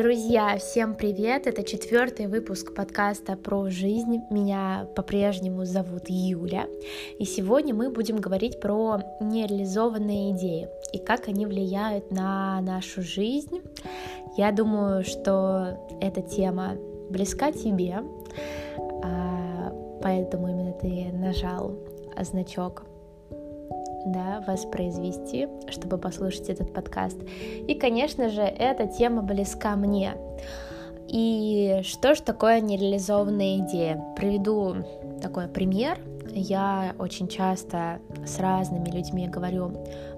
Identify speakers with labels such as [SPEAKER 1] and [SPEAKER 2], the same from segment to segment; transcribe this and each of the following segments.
[SPEAKER 1] Друзья, всем привет! Это четвертый выпуск подкаста про жизнь. Меня по-прежнему зовут Юля. И сегодня мы будем говорить про нереализованные идеи и как они влияют на нашу жизнь. Я думаю, что эта тема близка тебе, а, поэтому именно ты нажал значок да, воспроизвести, чтобы послушать этот подкаст. И, конечно же, эта тема близка мне. И что же такое нереализованная идея? Приведу такой пример. Я очень часто с разными людьми говорю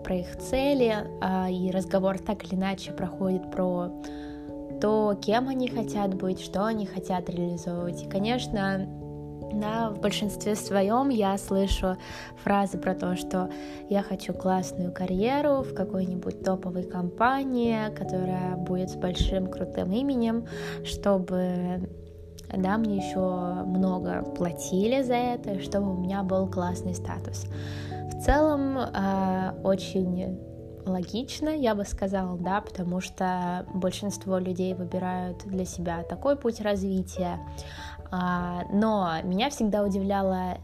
[SPEAKER 1] про их цели, а, и разговор так или иначе проходит про то, кем они хотят быть, что они хотят реализовывать. И, конечно, да, в большинстве своем я слышу фразы про то, что я хочу классную карьеру в какой-нибудь топовой компании, которая будет с большим крутым именем, чтобы да, мне еще много платили за это, чтобы у меня был классный статус. В целом э, очень логично, я бы сказала, да, потому что большинство людей выбирают для себя такой путь развития, но меня всегда удивляла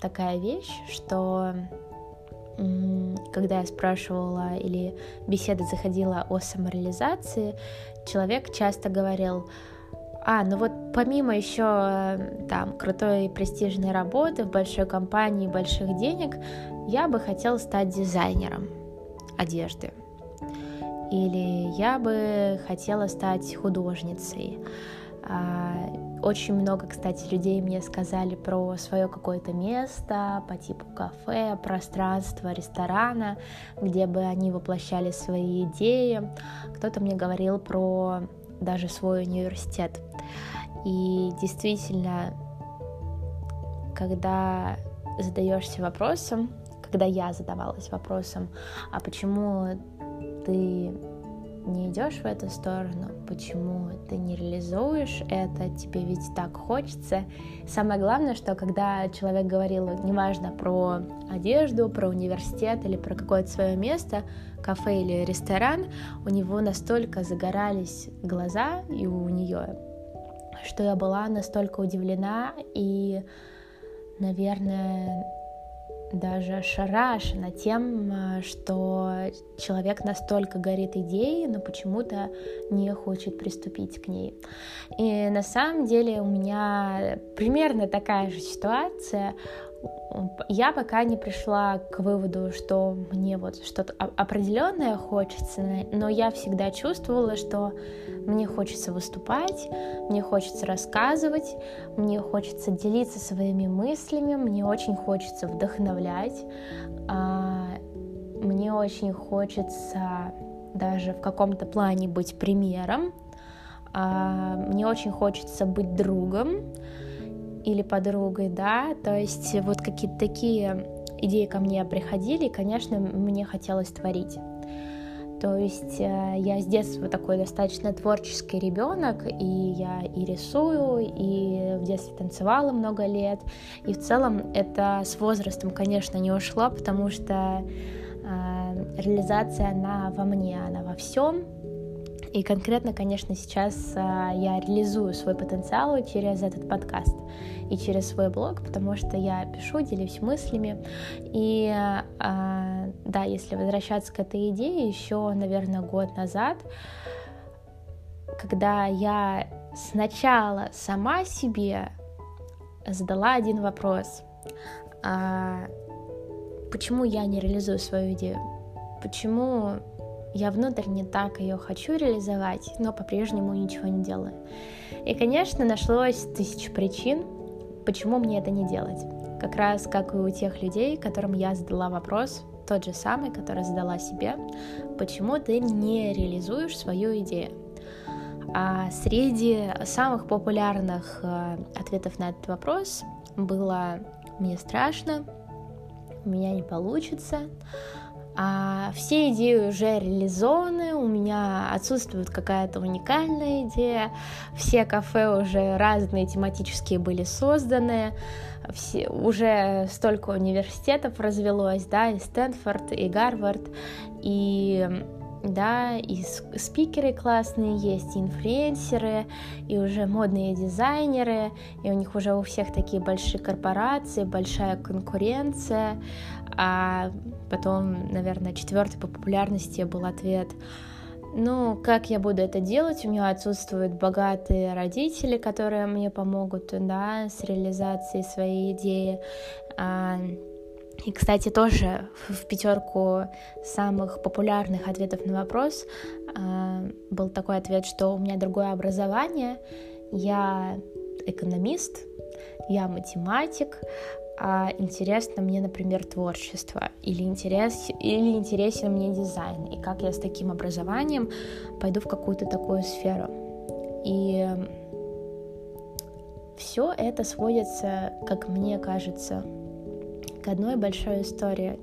[SPEAKER 1] такая вещь, что когда я спрашивала или беседа заходила о самореализации, человек часто говорил, а, ну вот помимо еще там крутой престижной работы в большой компании, больших денег, я бы хотел стать дизайнером одежды. Или я бы хотела стать художницей. А, очень много, кстати, людей мне сказали про свое какое-то место по типу кафе, пространства, ресторана, где бы они воплощали свои идеи. Кто-то мне говорил про даже свой университет. И действительно, когда задаешься вопросом, когда я задавалась вопросом, а почему ты не идешь в эту сторону, почему ты не реализуешь это, тебе ведь так хочется. Самое главное, что когда человек говорил, неважно про одежду, про университет или про какое-то свое место, кафе или ресторан, у него настолько загорались глаза и у нее, что я была настолько удивлена и, наверное, даже ошарашена тем, э, что человек настолько горит идеей, но почему-то не хочет приступить к ней. И на самом деле у меня примерно такая же ситуация я пока не пришла к выводу, что мне вот что-то определенное хочется, но я всегда чувствовала, что мне хочется выступать, мне хочется рассказывать, мне хочется делиться своими мыслями, мне очень хочется вдохновлять, а, мне очень хочется даже в каком-то плане быть примером, а, мне очень хочется быть другом, или подругой, да, то есть вот какие-то такие идеи ко мне приходили, и, конечно, мне хотелось творить. То есть э, я с детства такой достаточно творческий ребенок, и я и рисую, и в детстве танцевала много лет. И в целом это с возрастом, конечно, не ушло, потому что э, реализация, она во мне, она во всем. И конкретно, конечно, сейчас а, я реализую свой потенциал через этот подкаст и через свой блог, потому что я пишу, делюсь мыслями. И а, да, если возвращаться к этой идее, еще, наверное, год назад, когда я сначала сама себе задала один вопрос. А, почему я не реализую свою идею? Почему я внутренне так ее хочу реализовать, но по-прежнему ничего не делаю. И, конечно, нашлось тысяч причин, почему мне это не делать. Как раз как и у тех людей, которым я задала вопрос, тот же самый, который задала себе, почему ты не реализуешь свою идею. А среди самых популярных э, ответов на этот вопрос было «мне страшно», «у меня не получится», а все идеи уже реализованы, у меня отсутствует какая-то уникальная идея, все кафе уже разные тематические были созданы, все, уже столько университетов развелось, да, и Стэнфорд, и Гарвард, и да, и спикеры классные есть, и инфлюенсеры, и уже модные дизайнеры, и у них уже у всех такие большие корпорации, большая конкуренция, а потом, наверное, четвертый по популярности был ответ ну, как я буду это делать? У меня отсутствуют богатые родители, которые мне помогут, да, с реализацией своей идеи. И, кстати, тоже в пятерку самых популярных ответов на вопрос а, был такой ответ, что у меня другое образование, я экономист, я математик, а интересно мне, например, творчество, или, интерес, или интересен мне дизайн, и как я с таким образованием пойду в какую-то такую сферу. И все это сводится, как мне кажется, к одной большой истории,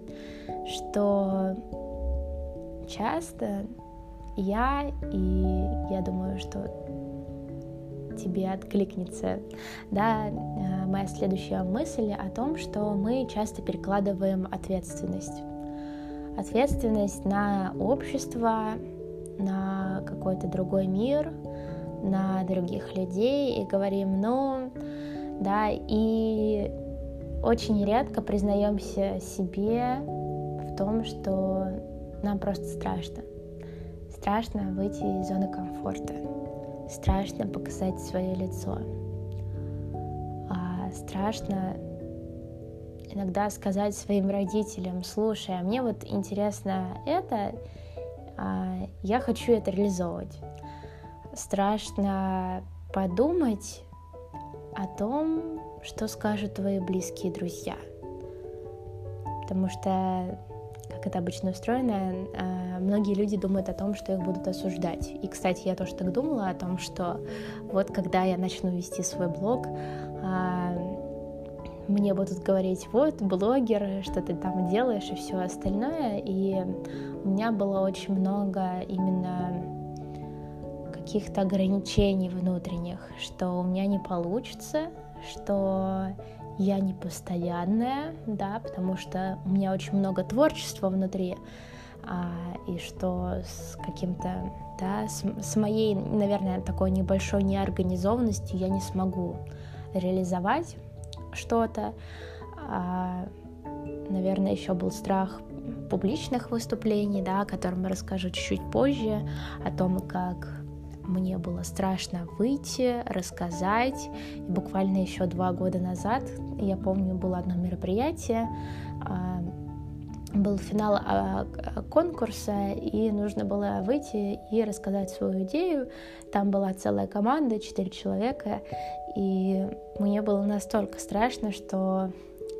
[SPEAKER 1] что часто я и я думаю, что тебе откликнется, да, э, моя следующая мысль о том, что мы часто перекладываем ответственность. Ответственность на общество, на какой-то другой мир, на других людей и говорим, ну, да, и очень редко признаемся себе в том, что нам просто страшно. Страшно выйти из зоны комфорта страшно показать свое лицо. А страшно иногда сказать своим родителям, слушай, а мне вот интересно это, а я хочу это реализовывать. Страшно подумать о том, что скажут твои близкие друзья. Потому что как это обычно устроено, а, многие люди думают о том, что их будут осуждать. И, кстати, я тоже так думала о том, что вот когда я начну вести свой блог, а, мне будут говорить, вот, блогер, что ты там делаешь и все остальное. И у меня было очень много именно каких-то ограничений внутренних, что у меня не получится, что я не постоянная, да, потому что у меня очень много творчества внутри, а, и что с каким-то, да, с, с моей, наверное, такой небольшой неорганизованностью я не смогу реализовать что-то. А, наверное, еще был страх публичных выступлений, да, о котором расскажу чуть-чуть позже, о том, как мне было страшно выйти, рассказать. И буквально еще два года назад, я помню, было одно мероприятие, а, был финал а, конкурса, и нужно было выйти и рассказать свою идею. Там была целая команда, четыре человека, и мне было настолько страшно, что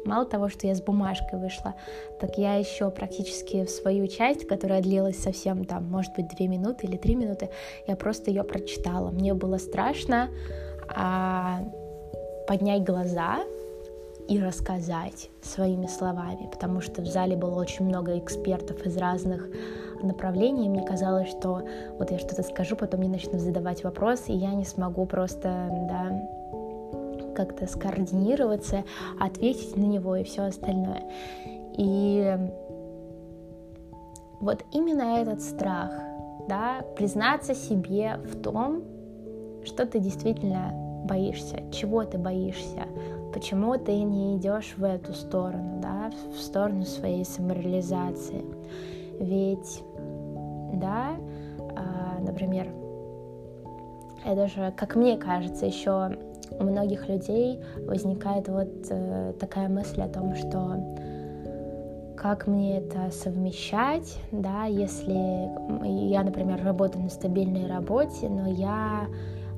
[SPEAKER 1] Мало того, что я с бумажкой вышла, так я еще практически в свою часть, которая длилась совсем там, может быть, две минуты или три минуты, я просто ее прочитала. Мне было страшно а, поднять глаза и рассказать своими словами, потому что в зале было очень много экспертов из разных направлений, мне казалось, что вот я что-то скажу, потом мне начнут задавать вопросы, и я не смогу просто, да, как-то скоординироваться, ответить на него и все остальное. И вот именно этот страх, да, признаться себе в том, что ты действительно боишься, чего ты боишься, почему ты не идешь в эту сторону, да, в сторону своей самореализации. Ведь, да, а, например, это же, как мне кажется, еще у многих людей возникает вот э, такая мысль о том, что как мне это совмещать, да, если я, например, работаю на стабильной работе, но я,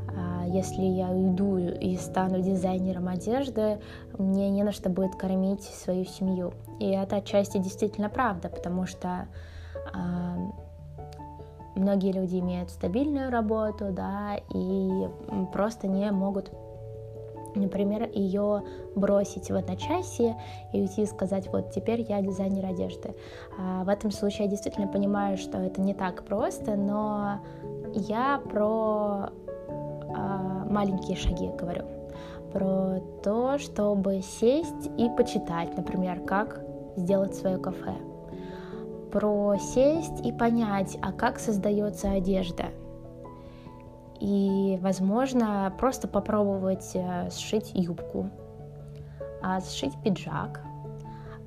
[SPEAKER 1] а, если я уйду и стану дизайнером одежды, мне не на что будет кормить свою семью. И это отчасти действительно правда, потому что а, многие люди имеют стабильную работу, да, и просто не могут например, ее бросить в одночасье и уйти и сказать, вот теперь я дизайнер одежды. А в этом случае я действительно понимаю, что это не так просто, но я про а, маленькие шаги говорю, про то, чтобы сесть и почитать, например, как сделать свое кафе, про сесть и понять, а как создается одежда. И, возможно, просто попробовать э, сшить юбку, а сшить пиджак,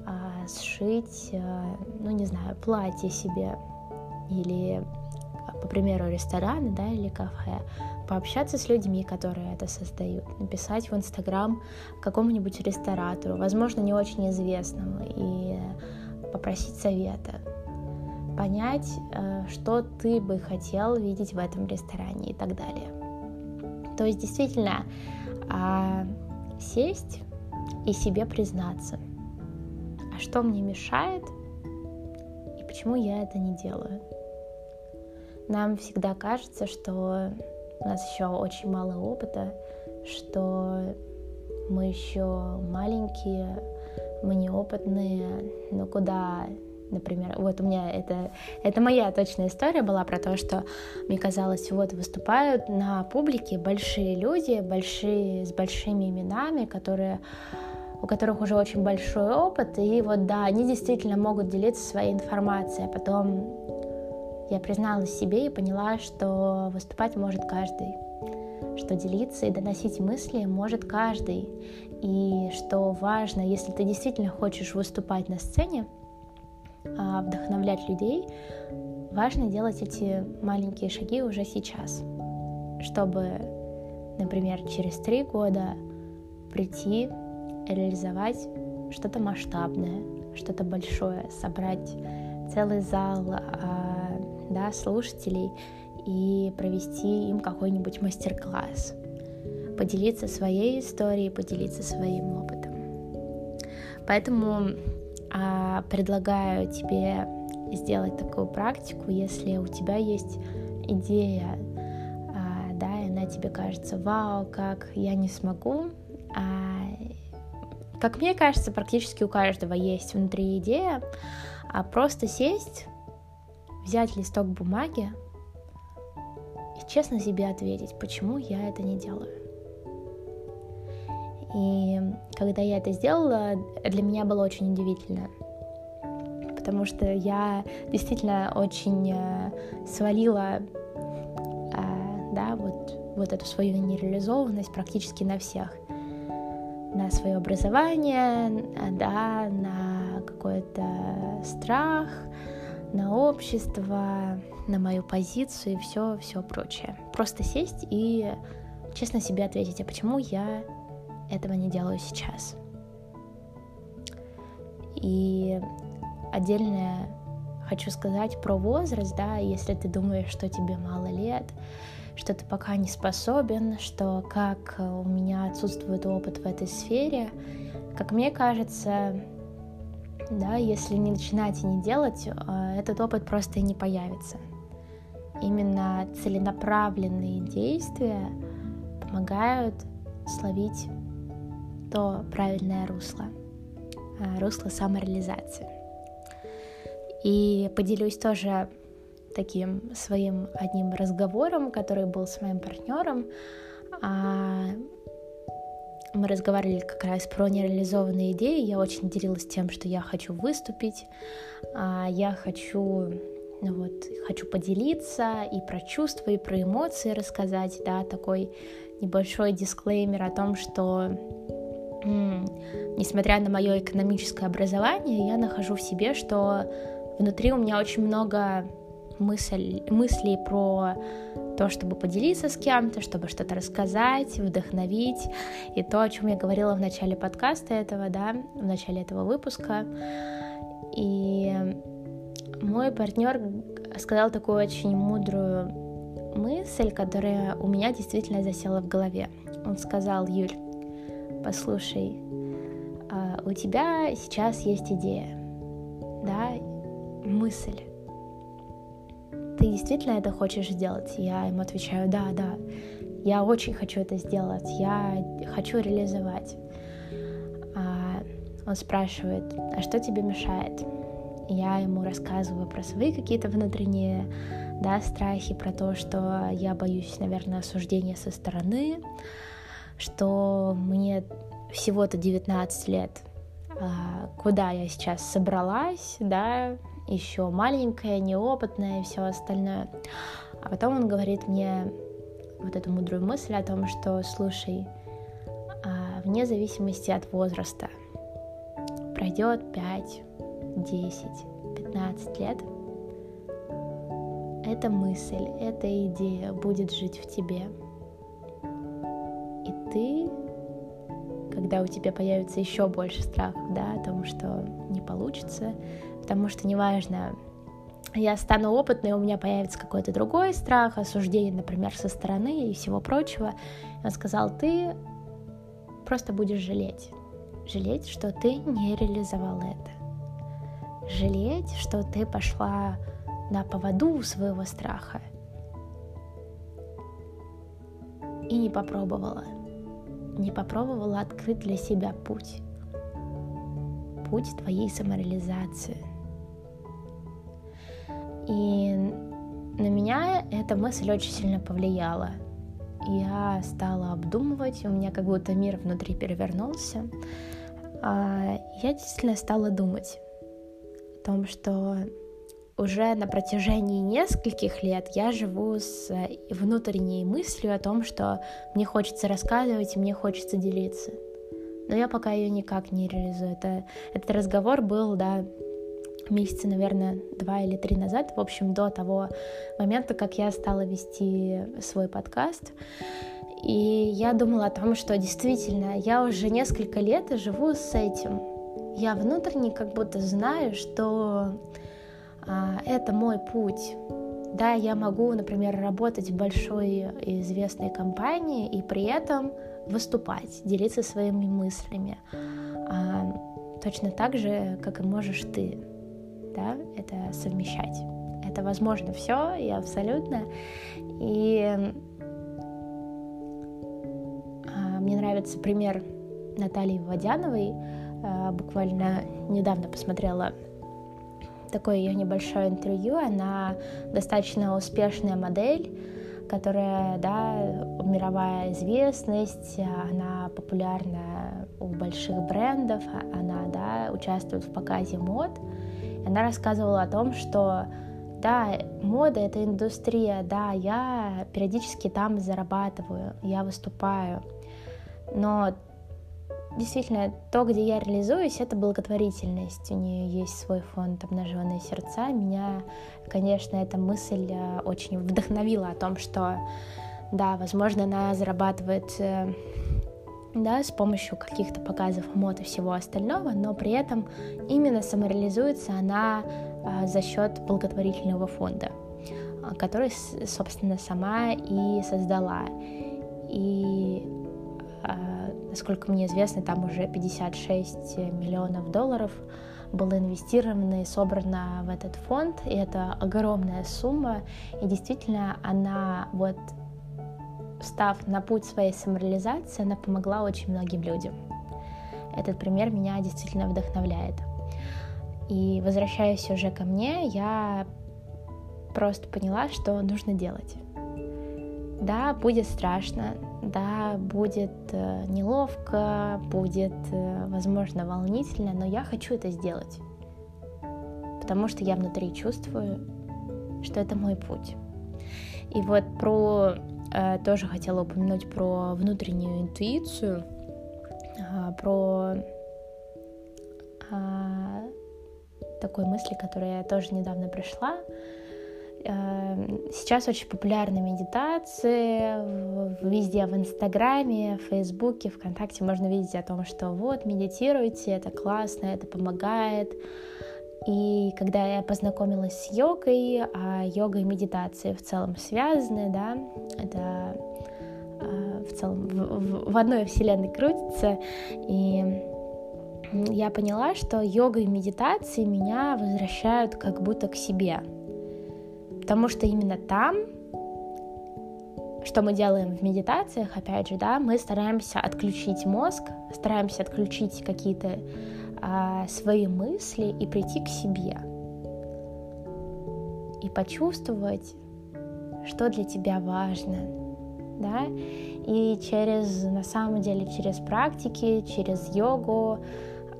[SPEAKER 1] а сшить, э, ну не знаю, платье себе или, по примеру, рестораны, да, или кафе, пообщаться с людьми, которые это создают, написать в Инстаграм какому-нибудь ресторатору, возможно, не очень известному, и попросить совета, понять, э, что ты бы хотел видеть в этом ресторане и так далее. То есть действительно а, сесть и себе признаться, а что мне мешает и почему я это не делаю. Нам всегда кажется, что у нас еще очень мало опыта, что мы еще маленькие, мы неопытные, но куда например, вот у меня это, это моя точная история была про то, что мне казалось, вот выступают на публике большие люди, большие, с большими именами, которые у которых уже очень большой опыт, и вот да, они действительно могут делиться своей информацией. А потом я призналась себе и поняла, что выступать может каждый, что делиться и доносить мысли может каждый, и что важно, если ты действительно хочешь выступать на сцене, вдохновлять людей, важно делать эти маленькие шаги уже сейчас, чтобы, например, через три года прийти, реализовать что-то масштабное, что-то большое, собрать целый зал а, да, слушателей и провести им какой-нибудь мастер-класс, поделиться своей историей, поделиться своим опытом. Поэтому а, предлагаю тебе сделать такую практику, если у тебя есть идея, а, да, и она тебе кажется, вау, как я не смогу, а, как мне кажется, практически у каждого есть внутри идея, а просто сесть, взять листок бумаги и честно себе ответить, почему я это не делаю. И когда я это сделала, для меня было очень удивительно, потому что я действительно очень э, свалила э, да, вот, вот эту свою нереализованность практически на всех. На свое образование, да, на какой-то страх, на общество, на мою позицию и все, все прочее. Просто сесть и честно себе ответить, а почему я этого не делаю сейчас. И отдельное хочу сказать про возраст, да, если ты думаешь, что тебе мало лет, что ты пока не способен, что как у меня отсутствует опыт в этой сфере, как мне кажется, да, если не начинать и не делать, э, этот опыт просто и не появится. Именно целенаправленные действия помогают словить то правильное русло, а, русло самореализации. И поделюсь тоже таким своим одним разговором, который был с моим партнером. А, мы разговаривали как раз про нереализованные идеи. Я очень делилась тем, что я хочу выступить, а, я хочу ну вот, хочу поделиться и про чувства, и про эмоции рассказать, да, такой небольшой дисклеймер о том, что несмотря на мое экономическое образование, я нахожу в себе, что внутри у меня очень много мысль, мыслей про то, чтобы поделиться с кем-то, чтобы что-то рассказать, вдохновить. И то, о чем я говорила в начале подкаста этого, да, в начале этого выпуска. И мой партнер сказал такую очень мудрую мысль, которая у меня действительно засела в голове. Он сказал, Юль, послушай, а, у тебя сейчас есть идея, да, мысль. Ты действительно это хочешь сделать? Я ему отвечаю, да, да, я очень хочу это сделать, я хочу реализовать. А он спрашивает, а что тебе мешает? Я ему рассказываю про свои какие-то внутренние да, страхи, про то, что я боюсь, наверное, осуждения со стороны, что мне всего-то 19 лет, а, куда я сейчас собралась, да, еще маленькая, неопытная и все остальное. А потом он говорит мне вот эту мудрую мысль о том, что, слушай, а, вне зависимости от возраста, пройдет 5, 10, 15 лет, эта мысль, эта идея будет жить в тебе. Ты, когда у тебя появится еще больше страхов, да, о том, что не получится, потому что неважно, я стану опытной, у меня появится какой-то другой страх, осуждение, например, со стороны и всего прочего. Он сказал, ты просто будешь жалеть. Жалеть, что ты не реализовал это. Жалеть, что ты пошла на поводу своего страха и не попробовала. Не попробовала открыть для себя путь. Путь твоей самореализации – и на меня эта мысль очень сильно повлияла. Я стала обдумывать, у меня как будто мир внутри перевернулся. А, я действительно стала думать о том, что уже на протяжении нескольких лет я живу с внутренней мыслью о том, что мне хочется рассказывать мне хочется делиться. Но я пока ее никак не реализую. Это, этот разговор был, да, месяца, наверное, два или три назад, в общем, до того момента, как я стала вести свой подкаст. И я думала о том, что действительно я уже несколько лет живу с этим. Я внутренне как будто знаю, что это мой путь. Да, я могу, например, работать в большой известной компании и при этом выступать, делиться своими мыслями. А, точно так же, как и можешь ты да, это совмещать. Это возможно все и абсолютно. И а, мне нравится пример Натальи Водяновой. А, буквально недавно посмотрела такое ее небольшое интервью. Она достаточно успешная модель, которая, да, мировая известность, она популярна у больших брендов, она, да, участвует в показе мод. Она рассказывала о том, что да, мода — это индустрия, да, я периодически там зарабатываю, я выступаю, но действительно, то, где я реализуюсь, это благотворительность. У нее есть свой фонд «Обнаженные сердца». Меня, конечно, эта мысль э, очень вдохновила о том, что, да, возможно, она зарабатывает э, да, с помощью каких-то показов мод и всего остального, но при этом именно самореализуется она а, за счет благотворительного фонда, который, собственно, сама и создала. И, насколько мне известно, там уже 56 миллионов долларов было инвестировано и собрано в этот фонд, и это огромная сумма, и действительно она вот Встав на путь своей самореализации, она помогла очень многим людям. Этот пример меня действительно вдохновляет. И возвращаясь уже ко мне, я просто поняла, что нужно делать. Да, будет страшно, да, будет э, неловко, будет, э, возможно, волнительно, но я хочу это сделать. Потому что я внутри чувствую, что это мой путь. И вот про Э, тоже хотела упомянуть про внутреннюю интуицию, про такой мысли, которая я тоже недавно пришла. Э, сейчас очень популярны медитации, везде в Инстаграме, в Фейсбуке, ВКонтакте. Можно видеть о том, что вот, медитируйте, это классно, это помогает. И когда я познакомилась с йогой, а йога и медитация в целом связаны, да, это э, в целом в, в одной вселенной крутится, и я поняла, что йога и медитации меня возвращают как будто к себе, потому что именно там что мы делаем в медитациях, опять же, да, мы стараемся отключить мозг, стараемся отключить какие-то а, свои мысли и прийти к себе. И почувствовать, что для тебя важно. Да? И через, на самом деле, через практики, через йогу,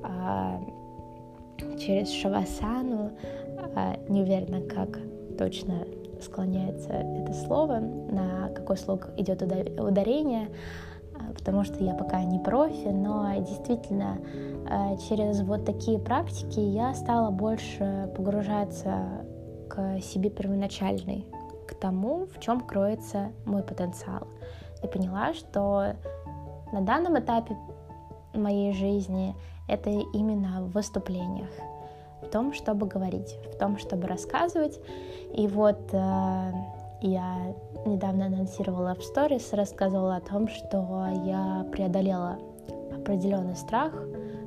[SPEAKER 1] а, через шавасану, а, не уверена, как точно склоняется это слово, на какой слог идет ударение, а, потому что я пока не профи, но действительно а, через вот такие практики я стала больше погружаться к себе первоначальной, к тому, в чем кроется мой потенциал. И поняла, что на данном этапе моей жизни это именно в выступлениях, в том, чтобы говорить, в том, чтобы рассказывать. И вот э, я недавно анонсировала в сторис, рассказывала о том, что я преодолела определенный страх,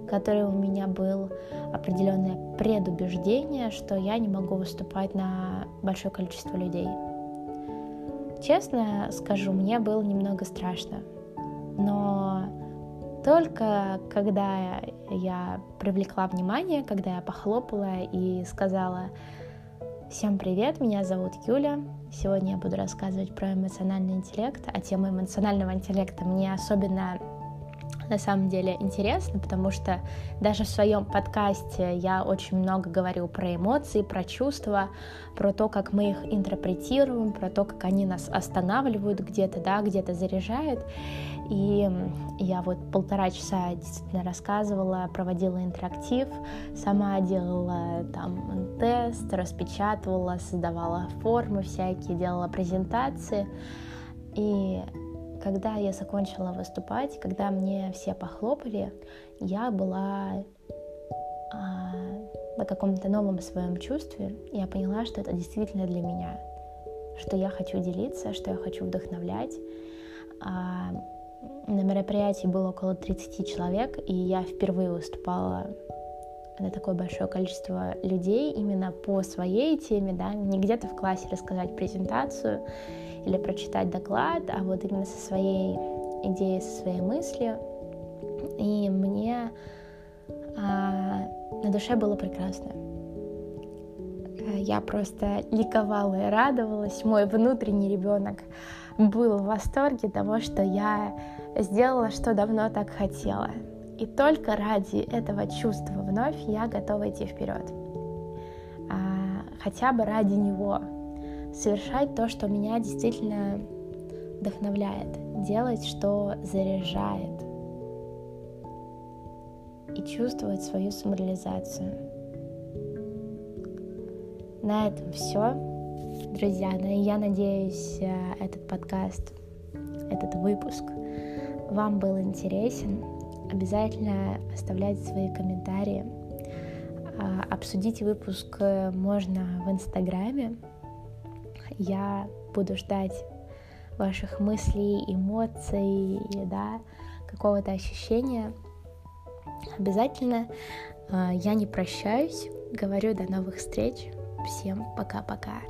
[SPEAKER 1] который у меня был, определенное предубеждение, что я не могу выступать на большое количество людей. Честно скажу, мне было немного страшно, но только когда я привлекла внимание, когда я похлопала и сказала Всем привет, меня зовут Юля. Сегодня я буду рассказывать про эмоциональный интеллект, а тема эмоционального интеллекта мне особенно на самом деле интересно, потому что даже в своем подкасте я очень много говорю про эмоции, про чувства, про то, как мы их интерпретируем, про то, как они нас останавливают где-то, да, где-то заряжают. И я вот полтора часа действительно рассказывала, проводила интерактив, сама делала там тест, распечатывала, создавала формы всякие, делала презентации. И когда я закончила выступать, когда мне все похлопали, я была а, на каком-то новом своем чувстве. Я поняла, что это действительно для меня, что я хочу делиться, что я хочу вдохновлять. А, на мероприятии было около 30 человек, и я впервые выступала на такое большое количество людей именно по своей теме, да, не где-то в классе рассказать презентацию или прочитать доклад, а вот именно со своей идеей, со своей мыслью. И мне а, на душе было прекрасно. Я просто ликовала и радовалась. Мой внутренний ребенок был в восторге того, что я сделала, что давно так хотела. И только ради этого чувства вновь я готова идти вперед. А, хотя бы ради него совершать то, что меня действительно вдохновляет, делать, что заряжает и чувствовать свою самореализацию. На этом все, друзья. Я надеюсь, э, этот подкаст, этот выпуск вам был интересен. Обязательно оставляйте свои комментарии. А, обсудить выпуск э, можно в Инстаграме я буду ждать ваших мыслей, эмоций, да, какого-то ощущения. Обязательно а, я не прощаюсь, говорю до новых встреч. Всем пока-пока.